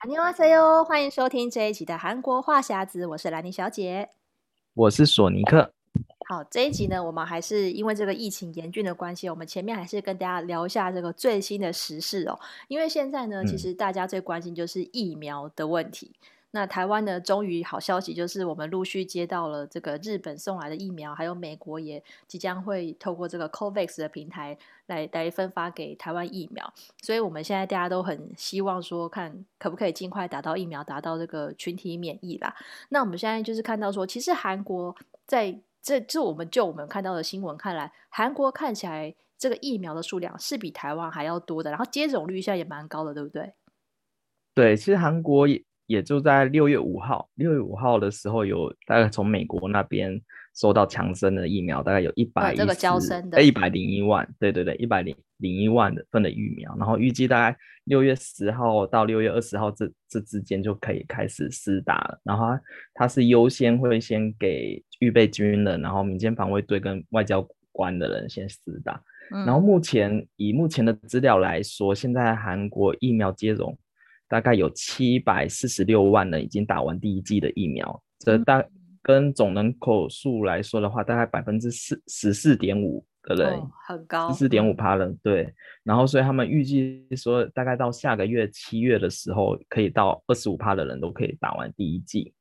안녕하세요，欢迎收听这一集的韩国话匣子，我是兰妮小姐，我是索尼克。好，这一集呢，我们还是因为这个疫情严峻的关系，我们前面还是跟大家聊一下这个最新的时事哦。因为现在呢，其实大家最关心就是疫苗的问题。嗯 那台湾呢，终于好消息就是我们陆续接到了这个日本送来的疫苗，还有美国也即将会透过这个 COVAX 的平台来来分发给台湾疫苗，所以我们现在大家都很希望说，看可不可以尽快打到疫苗，达到这个群体免疫啦。那我们现在就是看到说，其实韩国在这就我们就我们看到的新闻看来，韩国看起来这个疫苗的数量是比台湾还要多的，然后接种率现在也蛮高的，对不对？对，其实韩国也。也就在六月五号，六月五号的时候，有大概从美国那边收到强生的疫苗，大概有一百一十，一百零一万，对对对，一百零零一万的份的疫苗，然后预计大概六月十号到六月二十号这这之间就可以开始施打了。然后它，它是优先会先给预备军人，然后民间防卫队跟外交官的人先施打。嗯、然后目前以目前的资料来说，现在韩国疫苗接种。大概有七百四十六万人已经打完第一剂的疫苗，这大跟总人口数来说的话，大概百分之四十四点五的人，哦、很高，十四点五趴人，对。然后，所以他们预计说，大概到下个月七月的时候，可以到二十五趴的人都可以打完第一剂，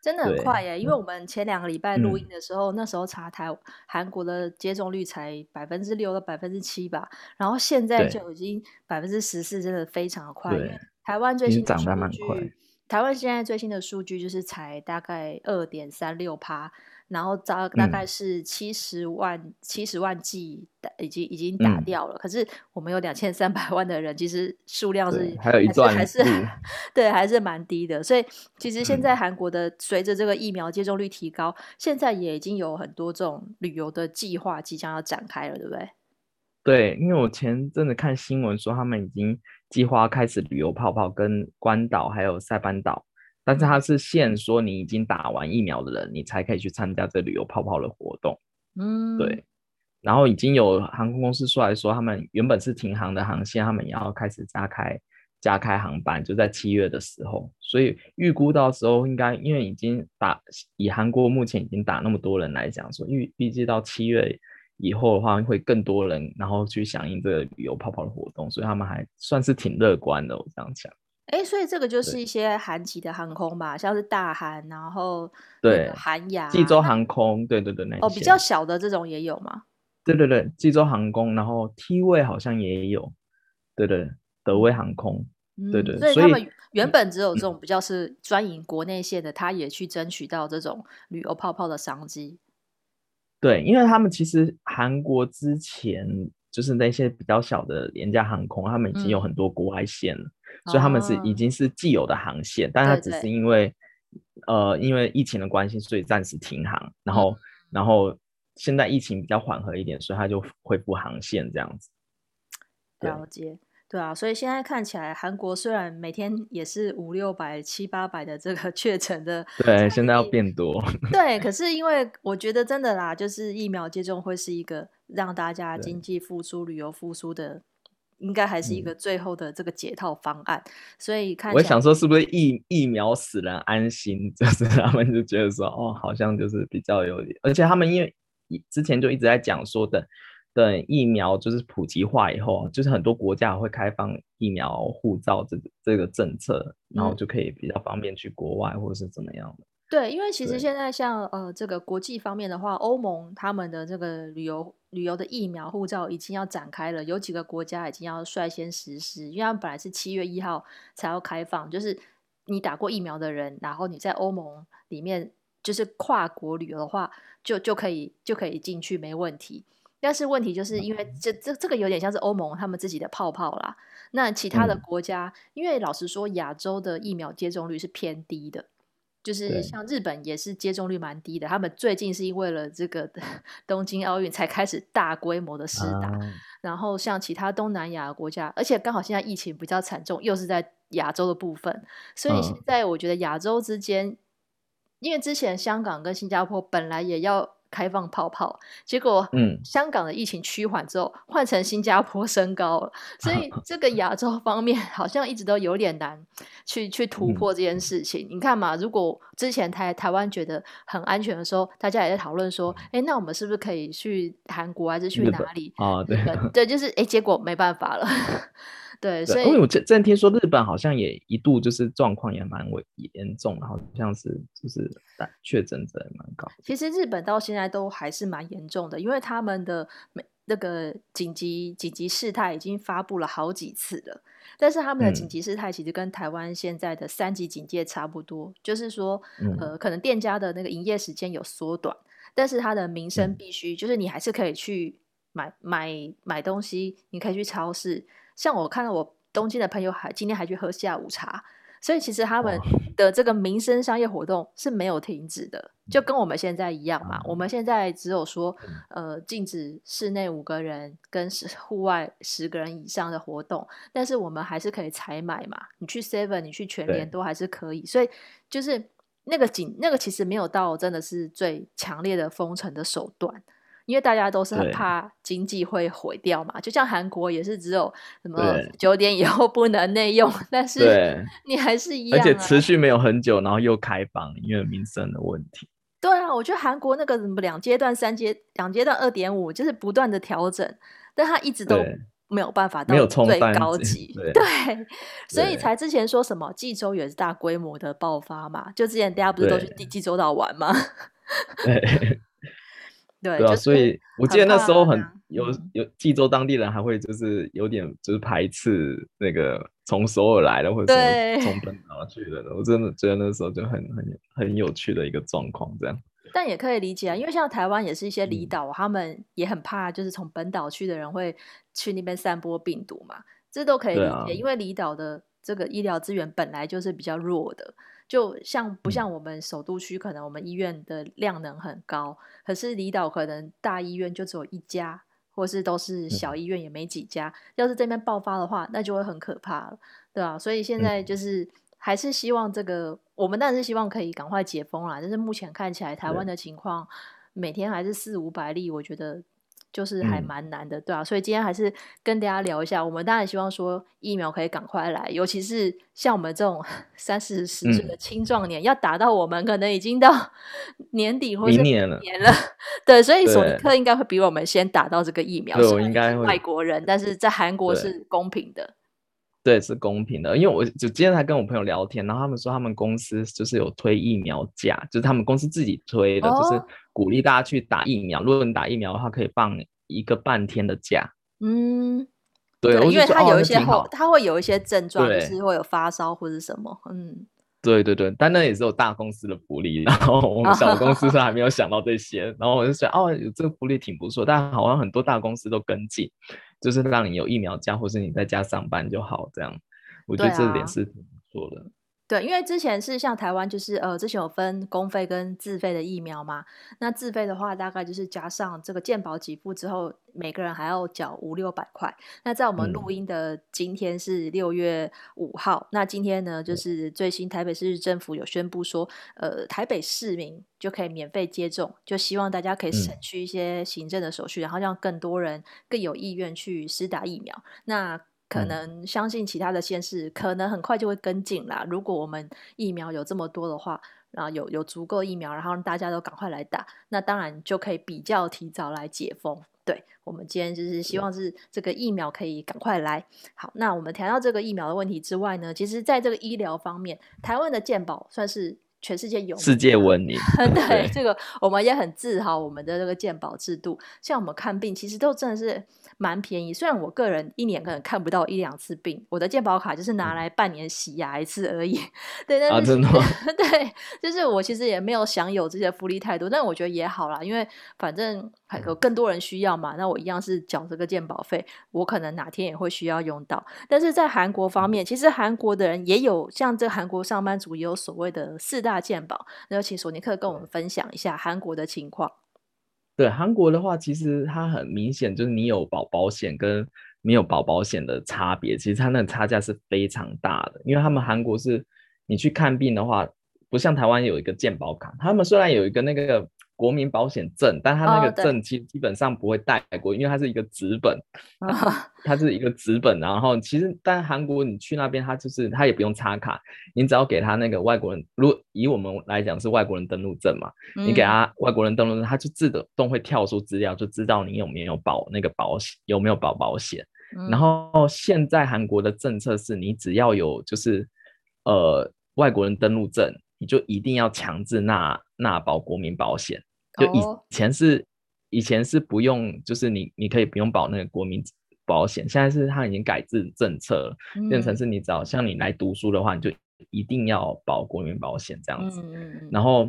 真的很快耶！因为我们前两个礼拜录音的时候，嗯、那时候查台韩国的接种率才百分之六到百分之七吧，然后现在就已经百分之十四，真的非常的快。台湾最新的数据，台湾现在最新的数据就是才大概二点三六趴，然后大大概是七十万七十、嗯、万剂已经已经打掉了。嗯、可是我们有两千三百万的人，其实数量是还有一段还是对还是蛮低的。所以其实现在韩国的随着这个疫苗接种率提高，嗯、现在也已经有很多这种旅游的计划即将要展开了，对不对？对，因为我前阵子看新闻说他们已经计划开始旅游泡泡跟关岛还有塞班岛，但是它是限说你已经打完疫苗的人，你才可以去参加这旅游泡泡的活动。嗯，对。然后已经有航空公司出来说，他们原本是停航的航线，他们也要开始加开加开航班，就在七月的时候。所以预估到时候应该，因为已经打以韩国目前已经打那么多人来讲说，预预计到七月。以后的话会更多人，然后去响应这个旅游泡泡的活动，所以他们还算是挺乐观的。我这样讲，哎，所以这个就是一些韩籍的航空吧，像是大韩，然后对韩亚、济州航空，对对对，那哦比较小的这种也有吗？对对对，济州航空，然后 T 位好像也有，对对，德威航空，嗯、对对，所以他们原本只有这种比较是专营国内线的，嗯、他也去争取到这种旅游泡泡的商机。对，因为他们其实韩国之前就是那些比较小的廉价航空，他们已经有很多国外线了，嗯、所以他们是已经是既有的航线，哦、但它只是因为呃因为疫情的关系，所以暂时停航，然后、嗯、然后现在疫情比较缓和一点，所以它就恢复航线这样子。了解。对啊，所以现在看起来，韩国虽然每天也是五六百、七八百的这个 确诊的，对，现在要变多。对，可是因为我觉得真的啦，就是疫苗接种会是一个让大家经济复苏、旅游复苏的，应该还是一个最后的这个解套方案。嗯、所以看，我想说，是不是疫疫苗使人安心？就是他们就觉得说，哦，好像就是比较有，而且他们因为之前就一直在讲说的。等疫苗就是普及化以后，就是很多国家会开放疫苗护照这个这个政策，然后就可以比较方便去国外或者是怎么样的。对，因为其实现在像呃这个国际方面的话，欧盟他们的这个旅游旅游的疫苗护照已经要展开了，有几个国家已经要率先实施，因为他们本来是七月一号才要开放，就是你打过疫苗的人，然后你在欧盟里面就是跨国旅游的话，就就可以就可以进去没问题。但是问题就是因为这这这个有点像是欧盟他们自己的泡泡啦。那其他的国家，嗯、因为老实说，亚洲的疫苗接种率是偏低的，就是像日本也是接种率蛮低的。他们最近是因为了这个 东京奥运才开始大规模的施打。啊、然后像其他东南亚国家，而且刚好现在疫情比较惨重，又是在亚洲的部分，所以现在我觉得亚洲之间，嗯、因为之前香港跟新加坡本来也要。开放泡泡，结果嗯，香港的疫情趋缓之后，换成新加坡升高了，所以这个亚洲方面好像一直都有点难去去突破这件事情。嗯、你看嘛，如果之前台台湾觉得很安全的时候，大家也在讨论说，哎，那我们是不是可以去韩国，还是去哪里？啊，对，对，就是哎，结果没办法了。对，所以因为我之前听说日本好像也一度就是状况也蛮危严重，好像是就是确诊者也蛮高。其实日本到现在都还是蛮严重的，因为他们的每那个紧急紧急事态已经发布了好几次了，但是他们的紧急事态其实跟台湾现在的三级警戒差不多，嗯、就是说，呃，可能店家的那个营业时间有缩短，但是他的民生必须，嗯、就是你还是可以去买买买东西，你可以去超市。像我看到我东京的朋友还今天还去喝下午茶，所以其实他们的这个民生商业活动是没有停止的，就跟我们现在一样嘛。我们现在只有说，呃，禁止室内五个人跟户外十个人以上的活动，但是我们还是可以采买嘛。你去 Seven，你去全联都还是可以。所以就是那个紧，那个其实没有到真的是最强烈的封城的手段。因为大家都是很怕经济会毁掉嘛，就像韩国也是只有什么九点以后不能内用，但是 你还是一样、啊，而且持续没有很久，然后又开放，因为民生的问题。对啊，我觉得韩国那个什么两阶段、三阶两阶段二点五，就是不断的调整，但他一直都没有办法到最高级。对，对，所以才之前说什么济州也是大规模的爆发嘛，就之前大家不是都去济州岛玩吗？对。对，对啊，所以我记得那时候很有有济州当地人还会就是有点就是排斥那个从首尔来的或者从本岛去的，我真的觉得那时候就很很很有趣的一个状况这样。但也可以理解啊，因为像台湾也是一些离岛，嗯、他们也很怕就是从本岛去的人会去那边散播病毒嘛，这都可以理解，啊、因为离岛的这个医疗资源本来就是比较弱的。就像不像我们首都区，可能我们医院的量能很高，嗯、可是离岛可能大医院就只有一家，或是都是小医院也没几家。嗯、要是这边爆发的话，那就会很可怕了，对吧、啊？所以现在就是还是希望这个，嗯、我们当然是希望可以赶快解封啦。但是目前看起来，台湾的情况每天还是四五百例，我觉得。就是还蛮难的，嗯、对啊，所以今天还是跟大家聊一下。我们当然希望说疫苗可以赶快来，尤其是像我们这种 三四十岁的青壮年，嗯、要打到我们可能已经到 年底或者年了。年了对，所以索尼克应该会比我们先打到这个疫苗。对，我应该会。外国人，但是在韩国是公平的。对，是公平的，因为我就今天才跟我朋友聊天，然后他们说他们公司就是有推疫苗假，就是他们公司自己推的，哦、就是鼓励大家去打疫苗。如果你打疫苗的话，可以放一个半天的假。嗯，对，对因为他有一些后，他会有一些症状，就是会有发烧或者什么。嗯，对对对，但那也是有大公司的福利，然后我们小公司是还没有想到这些，然后我就想，哦，这个福利挺不错，但好像很多大公司都跟进。就是让你有疫苗假，或是你在家上班就好，这样，我觉得这点是挺不错的。对，因为之前是像台湾，就是呃，之前有分公费跟自费的疫苗嘛。那自费的话，大概就是加上这个健保给付之后，每个人还要缴五六百块。那在我们录音的今天是六月五号，嗯、那今天呢，就是最新台北市政府有宣布说，呃，台北市民就可以免费接种，就希望大家可以省去一些行政的手续，嗯、然后让更多人更有意愿去施打疫苗。那可能相信其他的县市可能很快就会跟进啦。如果我们疫苗有这么多的话，然后有有足够疫苗，然后让大家都赶快来打，那当然就可以比较提早来解封。对，我们今天就是希望是这个疫苗可以赶快来。好，那我们谈到这个疫苗的问题之外呢，其实在这个医疗方面，台湾的健保算是全世界有世界闻 名。对，对这个我们也很自豪，我们的这个健保制度，像我们看病，其实都真的是。蛮便宜，虽然我个人一年可能看不到一两次病，我的健保卡就是拿来半年洗牙一次而已。对，但是、啊、真的 对，就是我其实也没有享有这些福利太多，但我觉得也好啦，因为反正还有更多人需要嘛，那我一样是缴这个健保费，我可能哪天也会需要用到。但是在韩国方面，其实韩国的人也有像这韩国上班族也有所谓的四大健保，那就请索尼克跟我们分享一下韩国的情况。对韩国的话，其实它很明显就是你有保保险跟没有保保险的差别，其实它那个差价是非常大的。因为他们韩国是，你去看病的话，不像台湾有一个健保卡，他们虽然有一个那个国民保险证，但他那个证基基本上不会带过，因为它是一个纸本，它是一个纸本。然后其实，但韩国你去那边，他就是他也不用插卡，你只要给他那个外国人，如果以我们来讲是外国人登录证嘛，你给他外国人登录证，他就自动会跳出资料，就知道你有没有保那个保险，有没有保保险。然后现在韩国的政策是你只要有就是呃外国人登录证，你就一定要强制纳纳保国民保险。就以前是、oh. 以前是不用，就是你你可以不用保那个国民保险，现在是它已经改制政策了，嗯、变成是你只要像你来读书的话，你就一定要保国民保险这样子。嗯、然后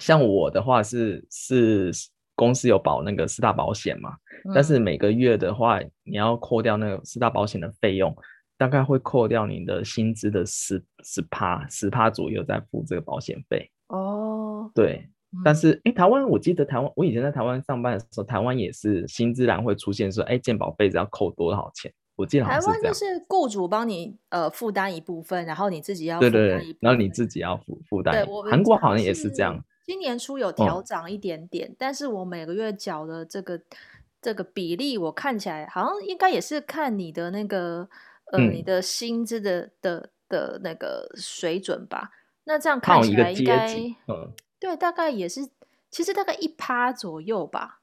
像我的话是是公司有保那个四大保险嘛，嗯、但是每个月的话你要扣掉那个四大保险的费用，大概会扣掉你的薪资的十十趴十趴左右再付这个保险费。哦，oh. 对。但是，哎、欸，台湾，我记得台湾，我以前在台湾上班的时候，台湾也是薪资栏会出现说，哎、欸，健保费只要扣多少钱？我记得。台湾就是雇主帮你呃负担一部分，然后你自己要负担一部分。对对对，然后你自己要负负担。对，韩国好像也是这样。今年初有调涨一点点，嗯、但是我每个月缴的这个这个比例，我看起来好像应该也是看你的那个呃、嗯、你的薪资的的的那个水准吧。那这样看起来应该嗯。对，大概也是，其实大概一趴左右吧。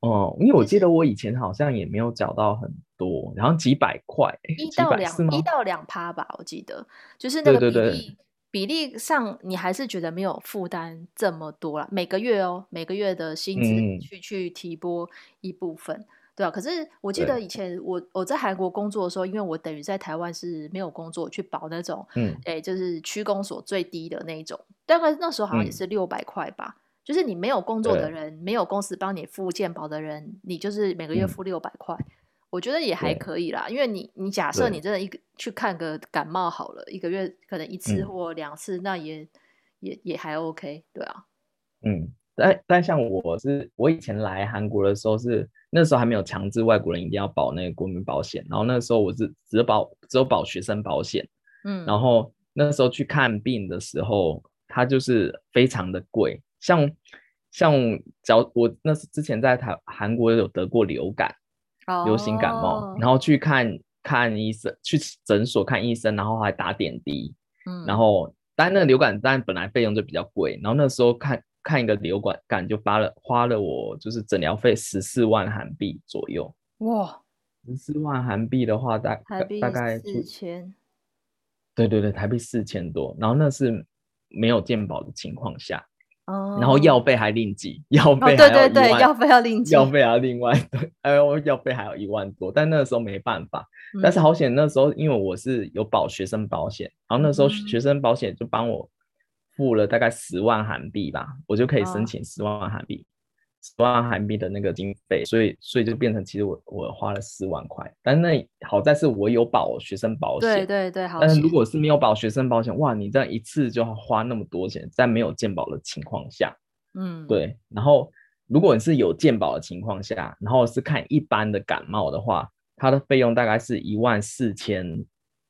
哦，因为我记得我以前好像也没有找到很多，然后几百块，一到两一到两趴吧，我记得就是那个比例，对对对，比例上你还是觉得没有负担这么多啦。每个月哦，每个月的薪资去、嗯、去提拨一部分。对啊，可是我记得以前我我在韩国工作的时候，因为我等于在台湾是没有工作，去保那种，嗯，哎，就是区公所最低的那一种，大概那时候好像也是六百块吧。嗯、就是你没有工作的人，对没有公司帮你付健保的人，你就是每个月付六百块，嗯、我觉得也还可以啦。因为你你假设你真的一个去看个感冒好了，一个月可能一次或两次，嗯、那也也也还 OK，对啊。嗯，但但像我是我以前来韩国的时候是。那时候还没有强制外国人一定要保那个国民保险，然后那时候我是只有保只有保学生保险，嗯，然后那时候去看病的时候，它就是非常的贵，像像只要我那是之前在台韩国有得过流感，哦、流行感冒，然后去看看医生，去诊所看医生，然后还打点滴，嗯，然后但那个流感单本来费用就比较贵，然后那时候看。看一个流感就花了花了我就是诊疗费十四万韩币左右哇，十四万韩币的话大大概四千，对对对，台币四千多，然后那是没有健保的情况下，哦，然后药费还另计，药费对对对，药费要另计，药费要另外对，哎呦，药费还有一万多，但那个时候没办法，嗯、但是好险那时候因为我是有保学生保险，然后那时候学生保险就帮我。付了大概十万韩币吧，我就可以申请十万韩币，十、哦、万韩币的那个经费，所以所以就变成其实我我花了四万块，但那好在是我有保学生保险，对对对，但是如果是没有保学生保险，哇，你这样一次就要花那么多钱，在没有健保的情况下，嗯，对，然后如果你是有健保的情况下，然后是看一般的感冒的话，它的费用大概是一万四千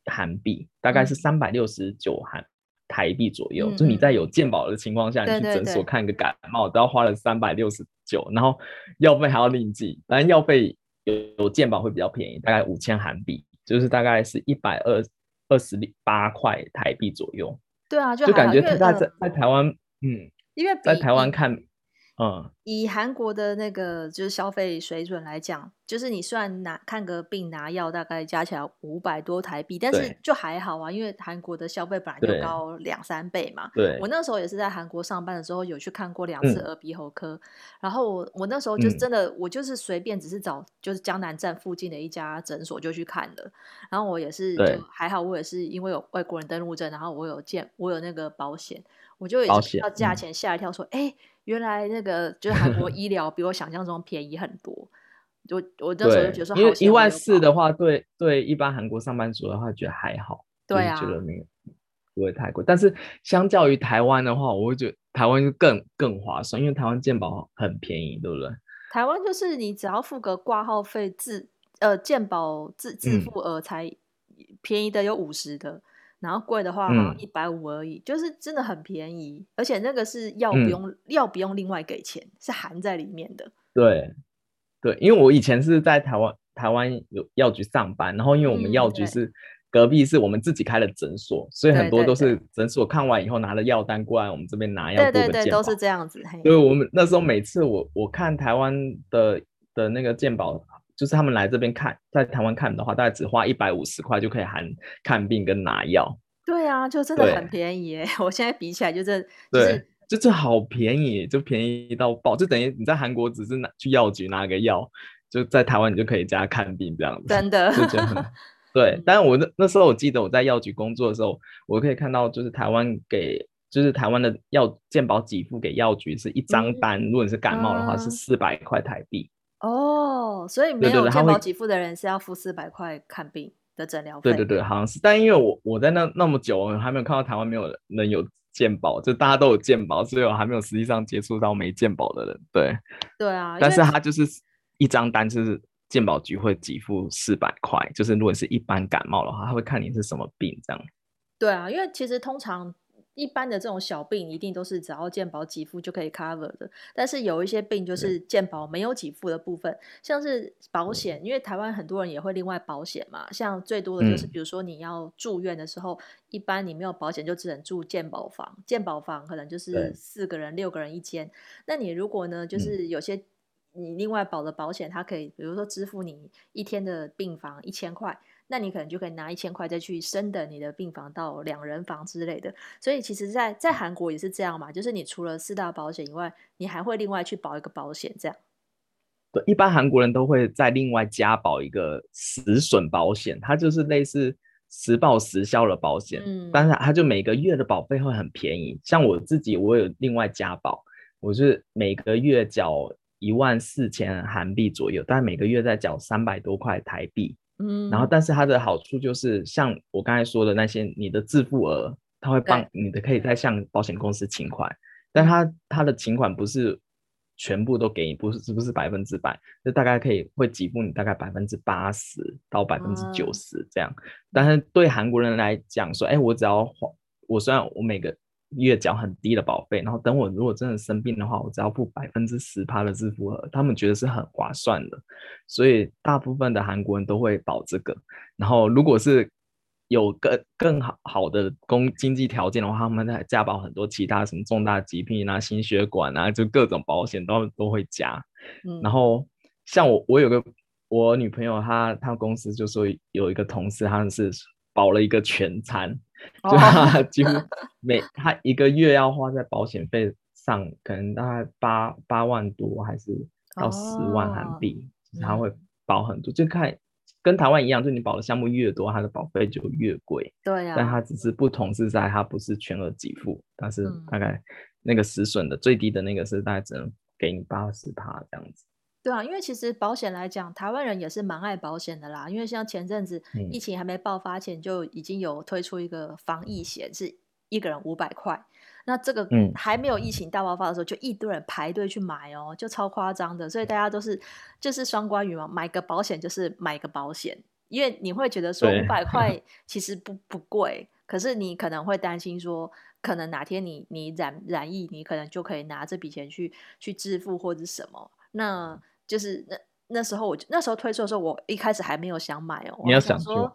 韩币，大概是三百六十九韩。台币左右，嗯、就你在有健保的情况下，嗯、你去诊所看一个感冒，都要花了三百六十九，然后药费还要另计。当然药费有有健保会比较便宜，大概五千韩币，就是大概是一百二二十八块台币左右。对啊，就，就感觉他在在在台湾，嗯，因为在台湾看。嗯，以韩国的那个就是消费水准来讲，就是你算拿看个病拿药，大概加起来五百多台币，但是就还好啊，因为韩国的消费本来就高两三倍嘛。对，我那时候也是在韩国上班的时候，有去看过两次耳鼻喉科，嗯、然后我我那时候就真的，嗯、我就是随便只是找就是江南站附近的一家诊所就去看了，然后我也是就还好，我也是因为有外国人登录证，然后我有健我有那个保险，我就也是到价钱吓一跳，说哎。原来那个就是韩国医疗比我想象中便宜很多，就我那时候就觉得说，因为一万四的话，对对，一般韩国上班族的话觉得还好，对啊，觉得没有不会太贵。但是相较于台湾的话，我会觉得台湾就更更划算，因为台湾健保很便宜，对不对？台湾就是你只要付个挂号费自呃健保自自付额才便宜的有五十的。然后贵的话好像一百五而已，嗯，就是真的很便宜，而且那个是药不用，嗯，药不用另外给钱，是含在里面的。对，对，因为我以前是在台湾台湾有药局上班，然后因为我们药局是隔壁是我们自己开的诊所，嗯，所以很多都是诊所看完以后拿了药单过来我们这边拿药。对对对，都是这样子。所以我们那时候每次我我看台湾的的那个健保。就是他们来这边看，在台湾看的话，大概只花一百五十块就可以含看病跟拿药。对啊，就真的很便宜耶！我现在比起来就这，对，就这好便宜，就便宜到爆，就等于你在韩国只是拿去药局拿个药，就在台湾你就可以加看病这样子。真的，就觉得很 对。但是我那那时候我记得我在药局工作的时候，我可以看到就是台湾给就是台湾的药健保给付给药局是一张单，嗯，如果你是感冒的话是四百块台币。哦，所以没有健保给付的人是要付四百块看病的诊疗费。对对对，好像是。但因为我我在那那么久，我还没有看到台湾没有人有健保，就大家都有健保，所以我还没有实际上接触到没健保的人。对对啊，但是他就是一张单，就是健保局会给付四百块，就是如果是一般感冒的话，他会看你是什么病这样。对啊，因为其实通常。一般的这种小病一定都是只要健保给付就可以 cover 的，但是有一些病就是健保没有给付的部分，像是保险，因为台湾很多人也会另外保险嘛，像最多的就是比如说你要住院的时候，一般你没有保险就只能住健保房，健保房可能就是。四个人、六个人一间，那你如果呢，就是有些你另外保的保险，它可以比如说支付你一天的病房一千块。那你可能就可以拿一千块再去升等你的病房到两人房之类的，所以其实在，在在韩国也是这样嘛，就是你除了四大保险以外，你还会另外去保一个保险，这样。对，一般韩国人都会再另外加保一个死损保险，它就是类似实报实销的保险，嗯，但是它就每个月的保费会很便宜。像我自己，我有另外加保，我是每个月缴一万四千韩币左右，但每个月再缴三百多块台币。嗯，然后但是它的好处就是，像我刚才说的那些，你的自付额，它会帮你的，可以再向保险公司请款，但它它的请款不是全部都给你，不是是不是百分之百，就大概可以会给付你大概百分之八十到百分之九十这样。但是对韩国人来讲说，哎，我只要花，我虽然我每个。月缴很低的保费，然后等我如果真的生病的话，我只要付百分之十趴的自付额，他们觉得是很划算的，所以大部分的韩国人都会保这个。然后如果是有更更好好的工经济条件的话，他们还加保很多其他什么重大疾病啊、心血管啊，就各种保险都都会加。嗯，然后像我，我有个我女朋友她，她她公司就说有一个同事，他是保了一个全餐。就他几乎每他一个月要花在保险费上，可能大概八八万多，还是到十万韩币，他会保很多。就看跟台湾一样，就你保的项目越多，它的保费就越贵。对呀，但它只是不同是在它不是全额给付，但是大概那个实损的最低的那个是大概只能给你八十趴这样子。对啊，因为其实保险来讲，台湾人也是蛮爱保险的啦。因为像前阵子疫情还没爆发前，就已经有推出一个防疫险，是一个人五百块。那这个还没有疫情大爆发的时候，就一堆人排队去买哦，就超夸张的。所以大家都是就是双关语嘛，买个保险就是买个保险，因为你会觉得说五百块 其实不不贵，可是你可能会担心说，可能哪天你你染染疫，你可能就可以拿这笔钱去去支付或者什么那。就是那那时候我那时候推出的时候，我一开始还没有想买哦。你要想说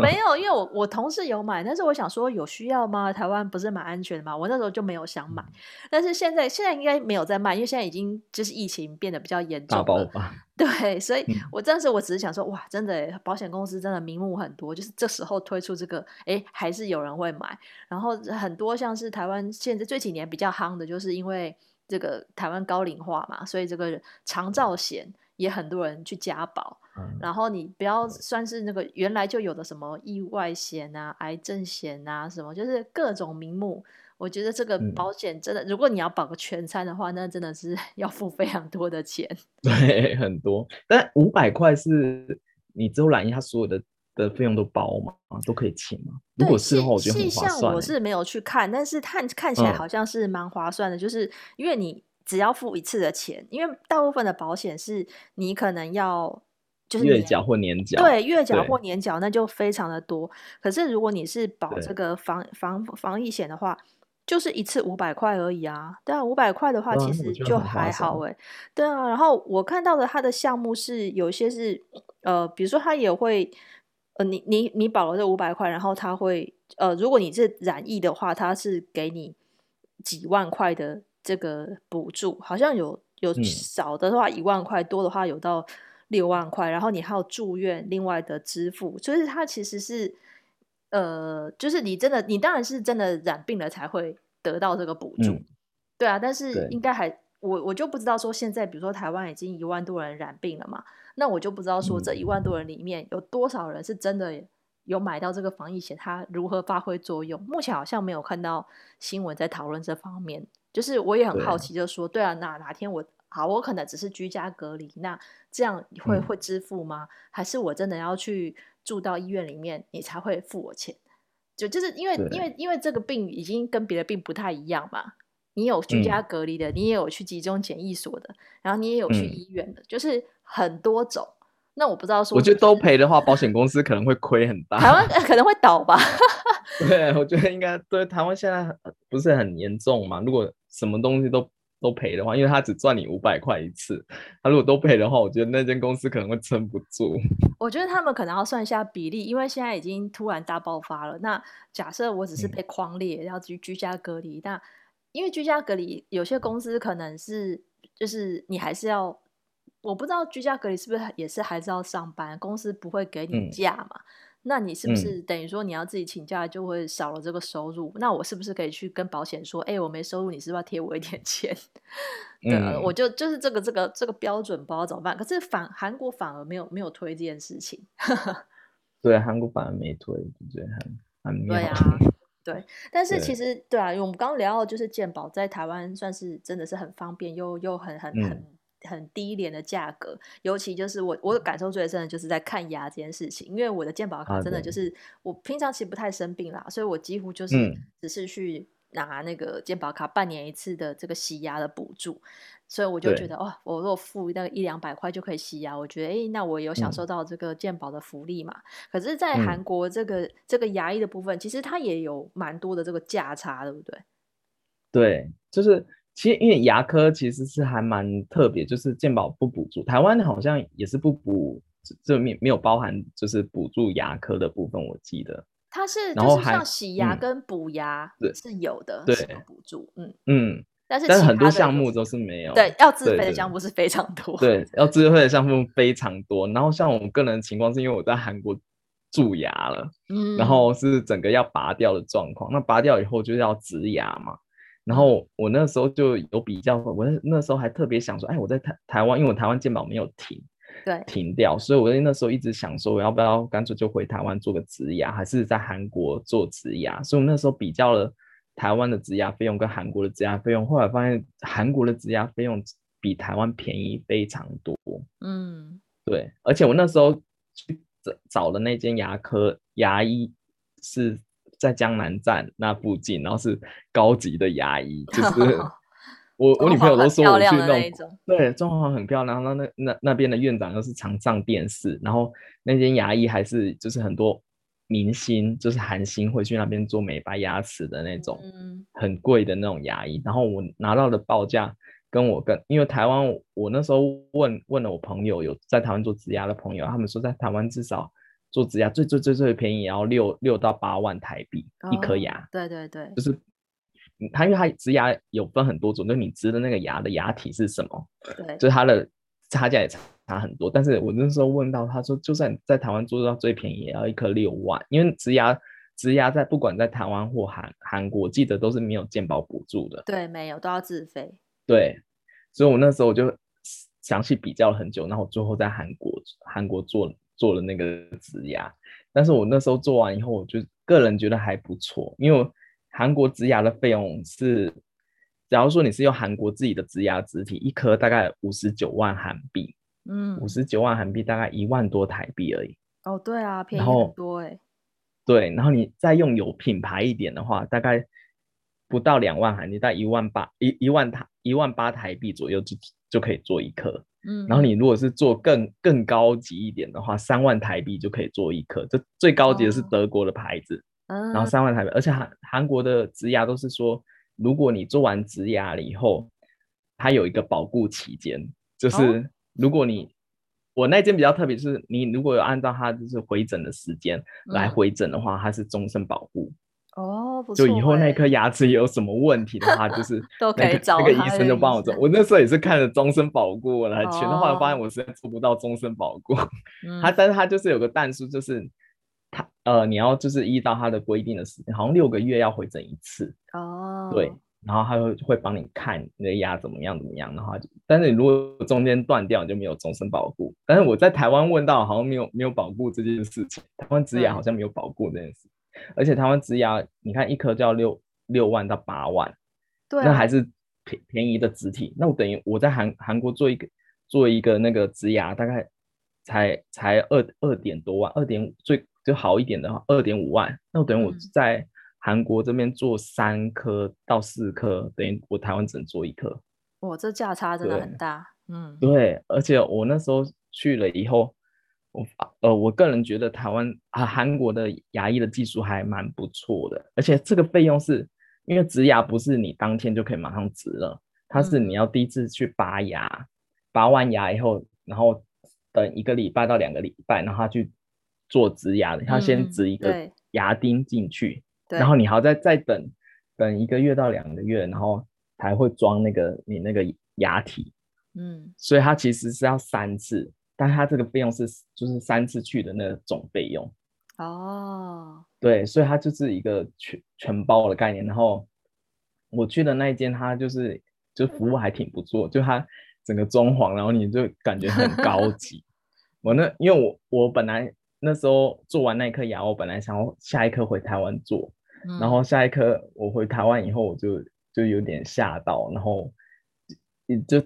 没 有，因为我我同事有买，但是我想说有需要吗？台湾不是蛮安全的吗？我那时候就没有想买。但是现在现在应该没有在卖，因为现在已经就是疫情变得比较严重了。对，所以我当时我只是想说，哇，真的保险公司真的名目很多，就是这时候推出这个，哎，还是有人会买。然后很多像是台湾现在这几年比较夯的，就是因为。这个台湾高龄化嘛，所以这个长照险也很多人去加保。嗯、然后你不要算是那个原来就有的什么意外险啊、癌症险啊什么，就是各种名目。我觉得这个保险真的，嗯、如果你要保个全餐的话，那真的是 要付非常多的钱。对，很多。但五百块是你之后染疫他所有的。的费用都包吗？都可以请吗？如果事后我觉得很划算。细项我是没有去看，但是看看起来好像是蛮划算的，嗯，就是因为你只要付一次的钱，因为大部分的保险是你可能要。就是月缴或年缴，对，月缴或年缴那就非常的多。可是如果你是保这个防防防疫险的话，就是一次五百块而已啊。对啊，五百块的话其实就还好哎。对啊，然后我看到的它的项目是有一些是呃，比如说它也会呃，你你你保了这五百块，然后他会呃，如果你是染疫的话，他是给你几万块的这个补助，好像有有少的话一万块，多的话有到。六万块，然后你还有住院另外的支付，所以它其实是，呃，就是你真的，你当然是真的染病了才会得到这个补助，嗯、对啊，但是应该还我我就不知道说现在，比如说台湾已经一万多人染病了嘛，那我就不知道说这一万多人里面有多少人是真的有买到这个防疫险，它如何发挥作用？目前好像没有看到新闻在讨论这方面，就是我也很好奇，就说对啊，哪哪天我。好，我可能只是居家隔离，那这样你会会支付吗？嗯？还是我真的要去住到医院里面，你才会付我钱？就就是因为因为因为这个病已经跟别的病不太一样嘛。你有居家隔离的，嗯，你也有去集中检疫所的，然后你也有去医院的，嗯，就是很多种。那我不知道说，我觉得都赔的话，保险公司可能会亏很大。台湾 可能会倒吧？对，我觉得应该对。台湾现在不是很严重嘛？如果什么东西都。都赔的话，因为他只赚你五百块一次，他如果都赔的话，我觉得那间公司可能会撑不住。我觉得他们可能要算一下比例，因为现在已经突然大爆发了。那假设我只是被框列，嗯、要居居家隔离，那因为居家隔离，有些公司可能是就是你还是要，我不知道居家隔离是不是也是还是要上班，公司不会给你假嘛？嗯那你是不是等于说你要自己请假就会少了这个收入？嗯、那我是不是可以去跟保险说，哎、欸，我没收入，你是不是要贴我一点钱？对、嗯，我就就是这个这个这个标准不知道怎么办。可是反韩国反而没有没有推这件事情。对，韩国反而没推，对。对 啊，对。但是其实对啊，因为我们刚刚聊到就是健保在台湾算是真的是很方便又又很很很。嗯很低廉的价格，尤其就是我我感受最深的就是在看牙这件事情，因为我的健保卡真的就是、啊、我平常其实不太生病啦，所以我几乎就是只是去拿那个健保卡半年一次的这个洗牙的补助，所以我就觉得哦，我如果付那个一两百块就可以洗牙，我觉得哎、欸，那我有享受到这个健保的福利嘛？嗯、可是，在韩国这个、嗯、这个牙医的部分，其实它也有蛮多的这个价差，对不对？对，就是。其实，因为牙科其实是还蛮特别，就是健保不补助。台湾好像也是不补，这面没有包含就是补助牙科的部分。我记得它是，就是像洗牙跟补牙是有的，对，补助，嗯嗯。但是但是很多项目都是没有，对，要自费的项目是非常多，对，对，要自费的项目非常多。然后像我个人情况是因为我在韩国蛀牙了，嗯，然后是整个要拔掉的状况。那拔掉以后就是要植牙嘛。然后我那时候就有比较，我那时候还特别想说，哎，我在台台湾，因为我台湾健保没有停，对，停掉，所以我那时候一直想说，我要不要干脆就回台湾做个植牙，还是在韩国做植牙？所以我那时候比较了台湾的植牙费用跟韩国的植牙费用，后来发现韩国的植牙费用比台湾便宜非常多。嗯，对，而且我那时候去找找的那间牙科牙医是。在江南站那附近，然后是高级的牙医，就是 我我女朋友都说我去那种，对，装潢很漂亮。然后那那那边的院长又是常上电视，然后那间牙医还是就是很多明星，就是韩星会去那边做美白牙齿的那种，很贵的那种牙医。然后我拿到的报价跟我跟，因为台湾我那时候问问了我朋友有在台湾做植牙的朋友，他们说在台湾至少。做植牙最最最最便宜也要六六到八万台币一颗牙。哦，对对对，就是它，因为它植牙有分很多种，就是你植的那个牙的牙体是什么，对，就是它的差价也差差很多。但是我那时候问到，他说就算在台湾做到最便宜也要一颗六万，因为植牙植牙在不管在台湾或韩韩国，记得都是没有健保补助的，对，没有都要自费。对，所以我那时候我就详细比较了很久，然后最后在韩国韩国做。做了那个植牙，但是我那时候做完以后，我就个人觉得还不错，因为韩国植牙的费用是，假如说你是用韩国自己的植牙植体，一颗大概五十九万韩币，嗯，五十九万韩币大概一万多台币而已。哦，对啊，便宜很多哎。对，然后你再用有品牌一点的话，大概不到两万韩币，大概一万八一一万台一万八台币左右就就可以做一颗。嗯，然后你如果是做更更高级一点的话，三万台币就可以做一颗，这最高级的是德国的牌子，哦、然后三万台币，而且韩韩国的植牙都是说，如果你做完植牙了以后，它有一个保固期间，就是如果你、哦、我那间比较特别，是你如果有按照它就是回诊的时间来回诊的话，嗯、它是终身保护。哦，不错，就以后那颗牙齿有什么问题的话，就 是都可以找那个医生就帮我做。我那时候也是看了终身保固来全的话，发现我实在做不到终身保固。他、嗯、但是他就是有个但书，就是他呃你要就是依照他的规定的时间，好像六个月要回诊一次。哦，对，然后他会会帮你看你的牙怎么样怎么样，然后就但是你如果中间断掉，你就没有终身保护。但是我在台湾问到好像没有没有保护这件事情，台湾植牙好像没有保护这件事。而且台湾植牙，你看一颗就要六六万到八万，对、啊，那还是便便宜的植体。那我等于我在韩韩国做一个做一个那个植牙，大概才才二二点多万，二点五最就好一点的话二点五万。那我等于我在韩国这边做三颗到四颗，等于我台湾只能做一颗。哇，这价差真的很大。嗯，对，而且我那时候去了以后。我呃，我个人觉得台湾啊，韩国的牙医的技术还蛮不错的，而且这个费用是因为植牙不是你当天就可以马上植了，它是你要第一次去拔牙，嗯、拔完牙以后，然后等一个礼拜到两个礼拜，然后他去做植牙的，他先植一个牙钉进去，嗯、然后你还要再再等等一个月到两个月，然后才会装那个你那个牙体，嗯，所以它其实是要三次。但他这个费用是就是三次去的那个总费用哦，oh. 对，所以它就是一个全全包的概念。然后我去的那一间，它就是就服务还挺不错，就它整个装潢，然后你就感觉很高级。我那因为我我本来那时候做完那一颗牙，我本来想要下一颗回台湾做，嗯、然后下一颗我回台湾以后，我就就有点吓到，然后就。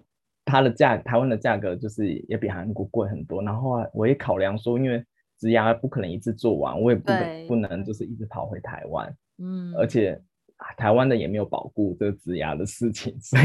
它的价，台湾的价格就是也比韩国贵很多。然后我也考量说，因为植牙不可能一次做完，我也不不能就是一直跑回台湾。嗯，而且台湾的也没有保固这个植牙的事情，所以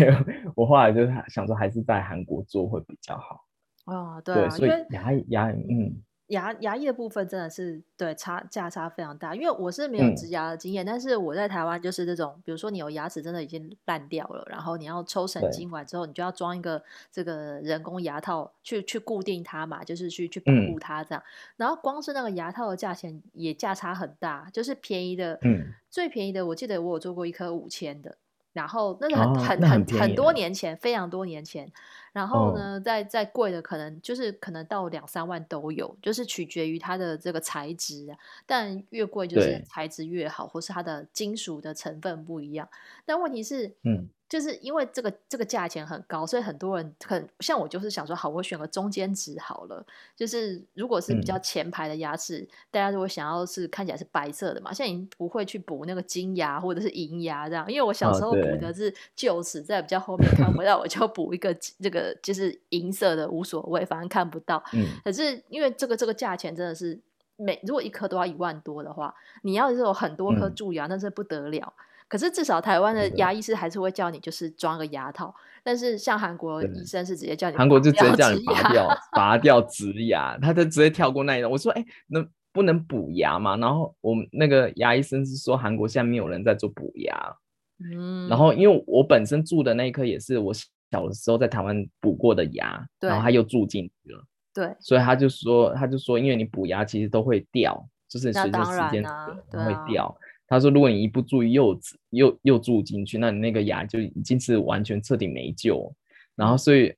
我后来就想说，还是在韩国做会比较好。哦，对啊，对，所以牙牙嗯。牙牙医的部分真的是对差价差非常大，因为我是没有植牙的经验，嗯、但是我在台湾就是这种，比如说你有牙齿真的已经烂掉了，然后你要抽神经完之后，你就要装一个这个人工牙套去去固定它嘛，就是去去保护它这样，嗯、然后光是那个牙套的价钱也价差很大，就是便宜的，嗯、最便宜的我记得我有做过一颗五千的。然后那是很、哦、很很很，多年前，非常多年前。然后呢，再再贵的可能就是可能到两三万都有，就是取决于它的这个材质。但越贵就是材质越好，或是它的金属的成分不一样。但问题是，嗯。就是因为这个这个价钱很高，所以很多人很像我，就是想说，好，我选个中间值好了。就是如果是比较前排的牙齿，嗯、大家如果想要是看起来是白色的嘛，现在已经不会去补那个金牙或者是银牙这样。因为我小时候补的是臼齿，哦、在比较后面看不到，我就补一个这个就是银色的，无所谓，反正看不到。嗯、可是因为这个这个价钱真的是每如果一颗都要一万多的话，你要是有很多颗蛀牙，嗯、那是不得了。可是至少台湾的牙医师还是会叫你就是装个牙套，但是像韩国医生是直接叫你，韩国就直接叫你 拔掉拔掉植牙，他就直接跳过那一段。我说，哎、欸，那不能补牙吗？然后我们那个牙医生是说，韩国现在没有人在做补牙。嗯，然后因为我本身住的那一颗也是我小的时候在台湾补过的牙，然后他又住进去了，对，所以他就说，他就说，因为你补牙其实都会掉，就是随着时间都会掉。他说：“如果你一不注意又又又蛀进去，那你那个牙就已经是完全彻底没救。然后，所以，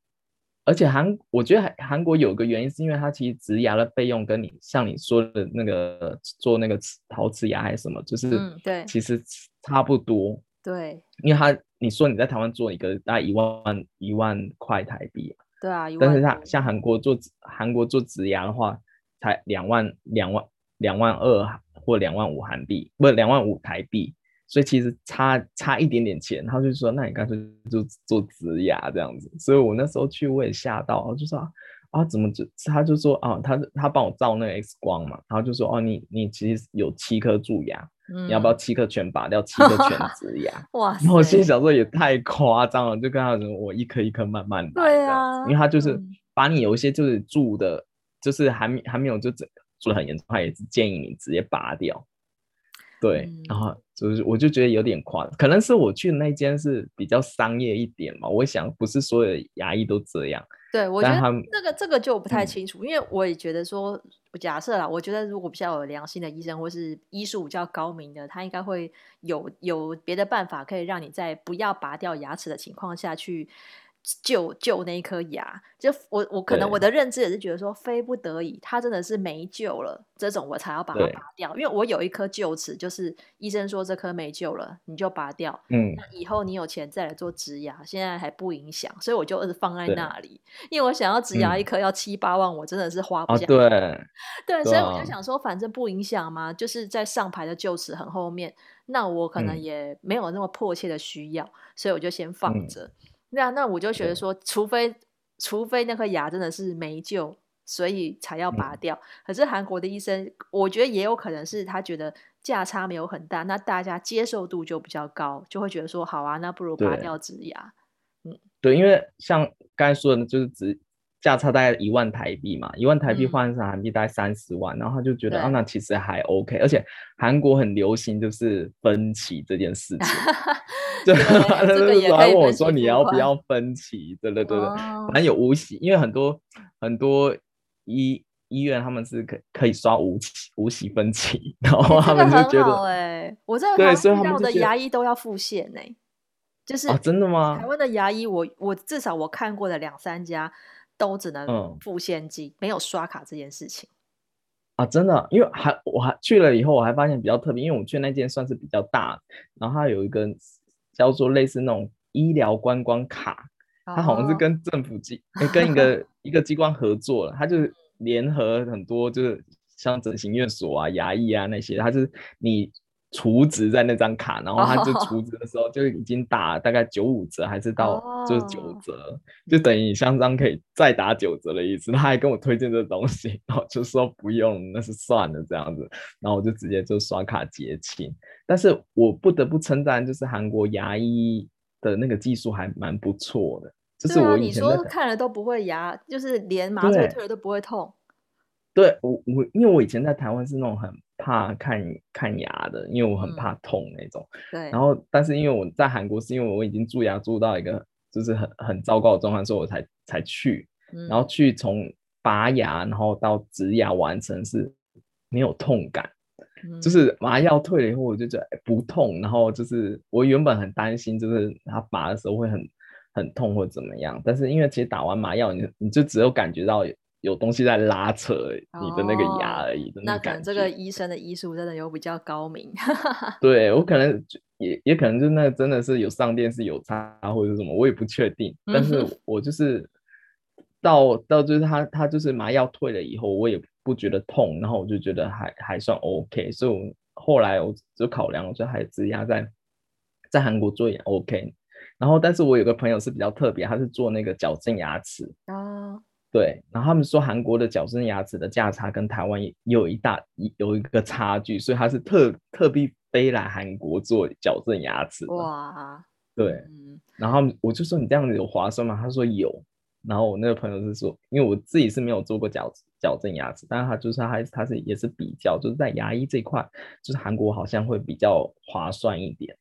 而且韩，我觉得韩韩国有个原因，是因为它其实植牙的费用跟你像你说的那个做那个陶瓷牙还是什么，就是对，其实差不多。嗯、对，因为他你说你在台湾做一个大概一万一万块台币，对啊，但是他像韩国做韩国做植牙的话，才两万两万两万二。”或两万五韩币，不是两万五台币，所以其实差差一点点钱。他就说：“那你干脆就做植牙这样子。”所以我那时候去我也吓到，我就说：“啊，怎么就？”他就说：“啊，他他帮我照那个 X 光嘛，然后就说：‘哦，你你其实有七颗蛀牙，嗯、你要不要七颗全拔掉，七颗全植牙？’哇！然后我心想说也太夸张了，就跟他说我一颗一颗慢慢来，对啊，因为他就是把你有一些就是蛀的，就是还没还没有就整蛀的很严重，他也是建议你直接拔掉。对，嗯、然后就是我就觉得有点夸，可能是我去的那间是比较商业一点嘛。我想不是所有的牙医都这样。对，我觉得这个这个就不太清楚，嗯、因为我也觉得说，假设啦，我觉得如果比较有良心的医生，或是医术比较高明的，他应该会有有别的办法，可以让你在不要拔掉牙齿的情况下去。救救那一颗牙，就我我可能我的认知也是觉得说，非不得已，他真的是没救了，这种我才要把它拔掉。因为我有一颗臼齿，就是医生说这颗没救了，你就拔掉。嗯，那以后你有钱再来做植牙，现在还不影响，所以我就一直放在那里。因为我想要植牙一颗要七八万，我真的是花不下。对 对，所以我就想说，反正不影响嘛，就是在上排的臼齿很后面，那我可能也没有那么迫切的需要，所以我就先放着。那那我就觉得说，除非除非那颗牙真的是没救，所以才要拔掉。嗯、可是韩国的医生，我觉得也有可能是他觉得价差没有很大，那大家接受度就比较高，就会觉得说好啊，那不如拔掉植牙。嗯，对，因为像刚才说的，就是植。价差大概一万台币嘛，一万台币换成韩币大概三十万，嗯、然后他就觉得啊，那其实还 OK，而且韩国很流行就是分期这件事情，对，他就说问我说你要不要分期，对对对对，反正有无息，因为很多很多医医院他们是可可以刷无息无息分期，然后他们就觉得哎、欸，我这个对，所以他们的牙医都要付现呢、欸，就是啊，真的吗？台湾的牙医我我至少我看过的两三家。都只能付现金，嗯、没有刷卡这件事情啊！真的，因为还我还去了以后，我还发现比较特别，因为我去那间算是比较大，然后它有一个叫做类似那种医疗观光卡，它好像是跟政府机、哦欸、跟一个 一个机关合作了，它就是联合很多就是像整形院所啊、牙医啊那些，它就是你。储值在那张卡，然后他就储值的时候就已经打大概九五折，还是到就是九折，oh. 就等于你像张可以再打九折的意思。他还跟我推荐这东西，然后就说不用，那是算了这样子，然后我就直接就刷卡结清。但是我不得不称赞，就是韩国牙医的那个技术还蛮不错的。就是我以前你说看了都不会牙，就是连麻醉退了都不会痛。对我我因为我以前在台湾是那种很。怕看看牙的，因为我很怕痛那种。嗯、对。然后，但是因为我在韩国，是因为我已经蛀牙蛀到一个就是很很糟糕的状况，所以我才才去。嗯、然后去从拔牙，然后到植牙完成是没有痛感，嗯、就是麻药退了以后，我就觉得不痛。然后就是我原本很担心，就是他拔的时候会很很痛或怎么样。但是因为其实打完麻药，你你就只有感觉到。有东西在拉扯你的那个牙而已，那可能这个医生的医术真的有比较高明。对，我可能也也可能就那真的是有上电视有差或者什么，我也不确定。但是我就是到到就是他他就是麻药退了以后，我也不觉得痛，然后我就觉得还还算 OK。所以我后来我就考量，我就还植牙在在韩国做也 OK。然后，但是我有个朋友是比较特别，他是做那个矫正牙齿啊。对，然后他们说韩国的矫正牙齿的价差跟台湾也有一大有一个差距，所以他是特特地飞来韩国做矫正牙齿。哇，对，嗯、然后我就说你这样子有划算吗？他说有，然后我那个朋友是说，因为我自己是没有做过矫矫正牙齿，但是他就是他他是也是比较，就是在牙医这一块，就是韩国好像会比较划算一点。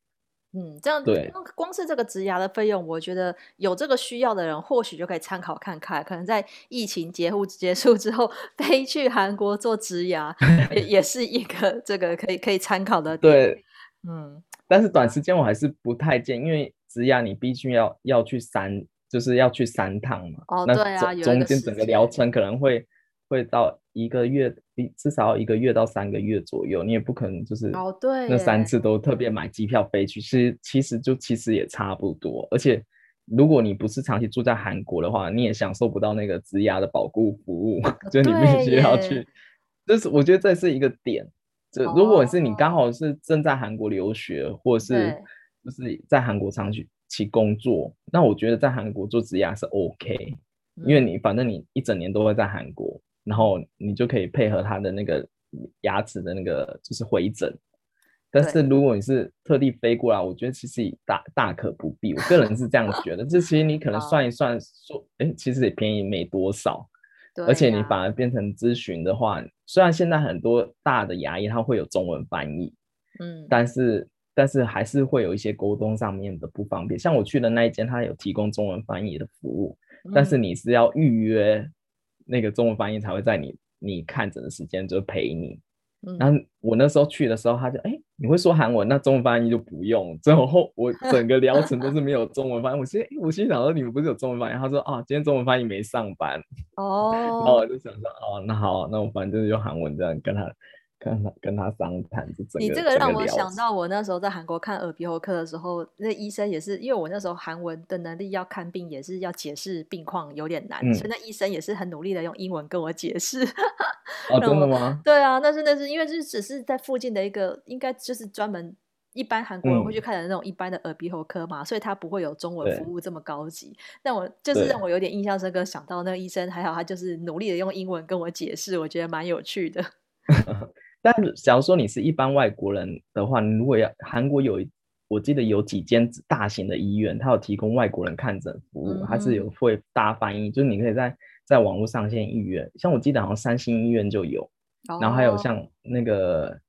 嗯，这样对，光是这个植牙的费用，我觉得有这个需要的人，或许就可以参考看看。可能在疫情结束结束之后，飞去韩国做植牙，也也是一个这个可以可以参考的。对，嗯，但是短时间我还是不太建议，因为植牙你必须要要去三，就是要去三趟嘛。哦，对啊，中中间整个疗程可能会会到一个月。至少一个月到三个月左右，你也不可能就是哦，对，那三次都特别买机票飞去，其实其实就其实也差不多。而且如果你不是长期住在韩国的话，你也享受不到那个植牙的保护服务，就你必须要去。就是我觉得这是一个点。就如果是你刚好是正在韩国留学，或者是就是在韩国长期工作，那我觉得在韩国做植牙是 OK，因为你反正你一整年都会在韩国。然后你就可以配合他的那个牙齿的那个就是回诊但是如果你是特地飞过来，我觉得其实也大大可不必。我个人是这样觉得，这其实你可能算一算说，哎，其实也便宜没多少。而且你反而变成咨询的话，虽然现在很多大的牙医它会有中文翻译，嗯，但是但是还是会有一些沟通上面的不方便。像我去的那一间，它有提供中文翻译的服务，但是你是要预约那个中文翻译才会在你你看诊的时间就陪你。然后我那时候去的时候，他就哎，你会说韩文，那中文翻译就不用。最后 我整个疗程都是没有中文翻译。我心我心想说，你们不是有中文翻译？他说啊，今天中文翻译没上班。哦，然后我就想说，哦，那好，那我反正就用韩文这样跟他。跟他跟他商谈，你这个让我想到我那时候在韩国看耳鼻喉科的时候，那医生也是，因为我那时候韩文的能力要看病也是要解释病况有点难，嗯、所以那医生也是很努力的用英文跟我解释。哦，真的吗？对啊，但是那是因为就是只是在附近的一个，应该就是专门一般韩国人会去看的那种一般的耳鼻喉科嘛，嗯、所以他不会有中文服务这么高级。但我就是让我有点印象深刻，想到那个医生还好，他就是努力的用英文跟我解释，我觉得蛮有趣的。但假如说你是一般外国人的话，你如果要韩国有，我记得有几间大型的医院，它有提供外国人看诊服务，它是有会搭翻译，就是你可以在在网络上先预约。像我记得好像三星医院就有，然后还有像那个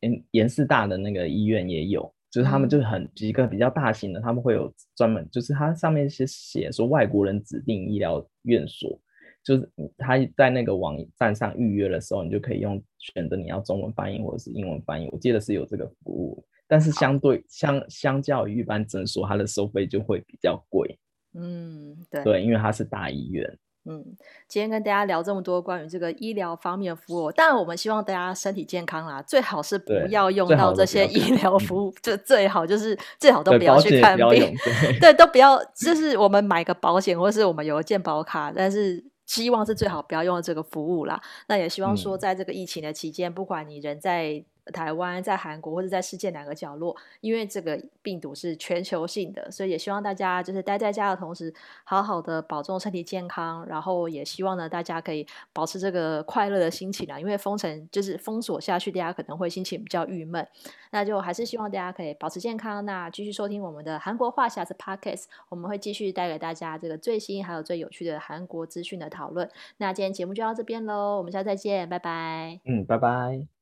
延延世大的那个医院也有，就是他们就是很几个比较大型的，他们会有专门，就是它上面是写说外国人指定医疗院所。就是他在那个网站上预约的时候，你就可以用选择你要中文翻译或者是英文翻译。我记得是有这个服务，但是相对相相较于一般诊所，它的收费就会比较贵。嗯，对对，因为它是大医院。嗯，今天跟大家聊这么多关于这个医疗方面的服务，当然我们希望大家身体健康啦，最好是不要用到这些医疗服务，就最好就是最好都不要去看病，对，对，都不要，就是我们买个保险或是我们有个健保卡，但是。希望是最好不要用这个服务啦。那也希望说，在这个疫情的期间，嗯、不管你人在台湾、在韩国或者在世界哪个角落，因为这个病毒是全球性的，所以也希望大家就是待在家的同时，好好的保重身体健康。然后也希望呢，大家可以保持这个快乐的心情啊，因为封城就是封锁下去，大家可能会心情比较郁闷。那就还是希望大家可以保持健康。那继续收听我们的韩国话匣子 Podcast，我们会继续带给大家这个最新还有最有趣的韩国资讯的讨论。那今天节目就到这边喽，我们下次再见，拜拜。嗯，拜拜。